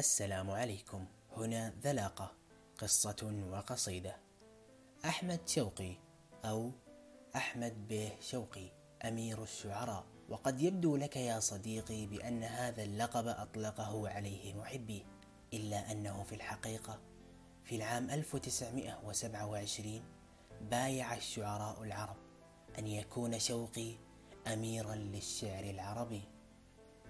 السلام عليكم. هنا ذلاقة قصة وقصيدة. أحمد شوقي أو أحمد بيه شوقي أمير الشعراء. وقد يبدو لك يا صديقي بأن هذا اللقب أطلقه عليه محبيه إلا أنه في الحقيقة في العام 1927 بايع الشعراء العرب أن يكون شوقي أميرا للشعر العربي.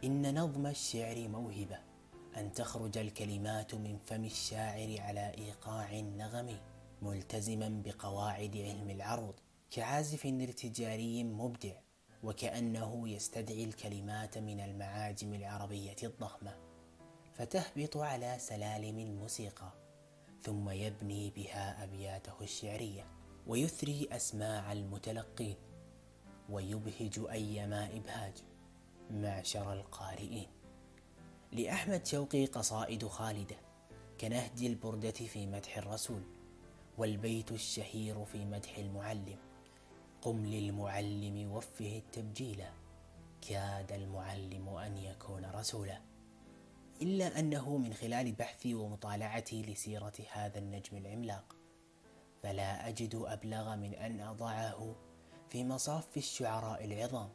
إن نظم الشعر موهبة. أن تخرج الكلمات من فم الشاعر على إيقاع نغمي ملتزما بقواعد علم العروض كعازف ارتجالي مبدع وكأنه يستدعي الكلمات من المعاجم العربية الضخمة. فتهبط على سلالم الموسيقى ثم يبني بها أبياته الشعرية ويثري أسماع المتلقين ويبهج أيما إبهاج معشر القارئين. لأحمد شوقي قصائد خالدة كنهج البردة في مدح الرسول والبيت الشهير في مدح المعلم. قم للمعلم وفه التبجيل كاد المعلم أن يكون رسولا. إلا أنه من خلال بحثي ومطالعتي لسيرة هذا النجم العملاق فلا أجد أبلغ من أن أضعه في مصاف الشعراء العظام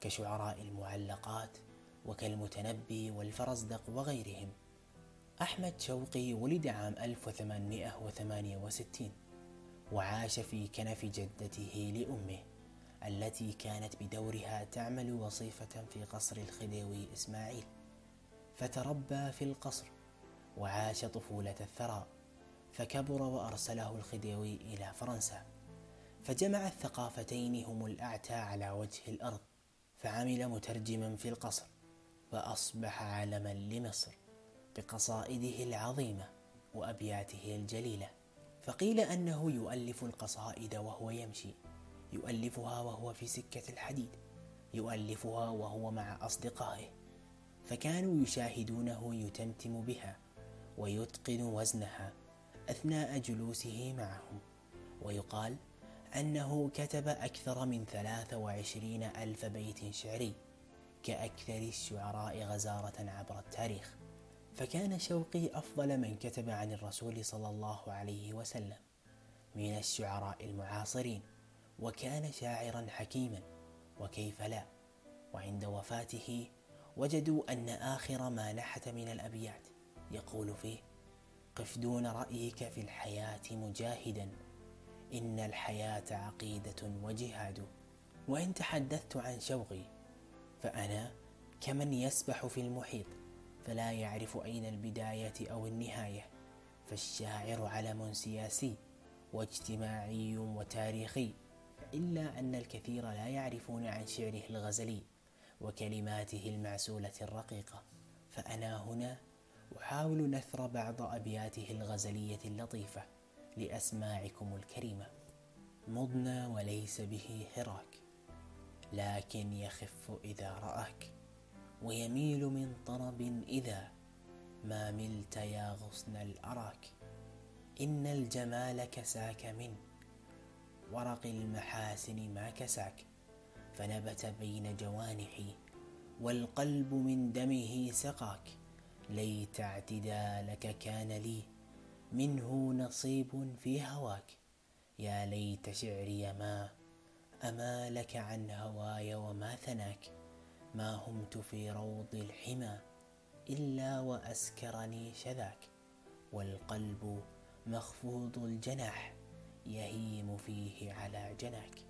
كشعراء المعلقات وكالمتنبي والفرزدق وغيرهم. أحمد شوقي ولد عام 1868 وعاش في كنف جدته لأمه التي كانت بدورها تعمل وظيفة في قصر الخديوي إسماعيل. فتربى في القصر وعاش طفولة الثراء فكبر وأرسله الخديوي إلى فرنسا. فجمع الثقافتين هم الأعتى على وجه الأرض فعمل مترجما في القصر. وأصبح علما لمصر بقصائده العظيمة وأبياته الجليلة. فقيل أنه يؤلف القصائد وهو يمشي يؤلفها وهو في سكة الحديد يؤلفها وهو مع أصدقائه. فكانوا يشاهدونه يتمتم بها ويتقن وزنها أثناء جلوسه معهم. ويقال أنه كتب أكثر من ثلاث وعشرين ألف بيت شعري. كأكثر الشعراء غزارة عبر التاريخ. فكان شوقي أفضل من كتب عن الرسول صلى الله عليه وسلم من الشعراء المعاصرين وكان شاعرا حكيما وكيف لا؟ وعند وفاته وجدوا أن آخر ما نحت من الأبيات يقول فيه قف دون رأيك في الحياة مجاهدا إن الحياة عقيدة وجهاد. وإن تحدثت عن شوقي فأنا كمن يسبح في المحيط فلا يعرف أين البداية أو النهاية. فالشاعر علم سياسي واجتماعي وتاريخي إلا أن الكثير لا يعرفون عن شعره الغزلي وكلماته المعسولة الرقيقة. فأنا هنا أحاول نثر بعض أبياته الغزلية اللطيفة لأسماعكم الكريمة. مضنى وليس به حراك. لكن يخف إذا رآك ويميل من طرب إذا. ما ملت يا غصن الأراك إن الجمال كساك من. ورق المحاسن ما كساك فنبت بين جوانحي والقلب من دمه سقاك. ليت اعتدالك كان لي منه نصيب في هواك. يا ليت شعري ما أمالك عن هواي وما ثناك ما همت في روض الحمى إلا وأسكرني شذاك. والقلب مخفوض الجناح يهيم فيه على جناك.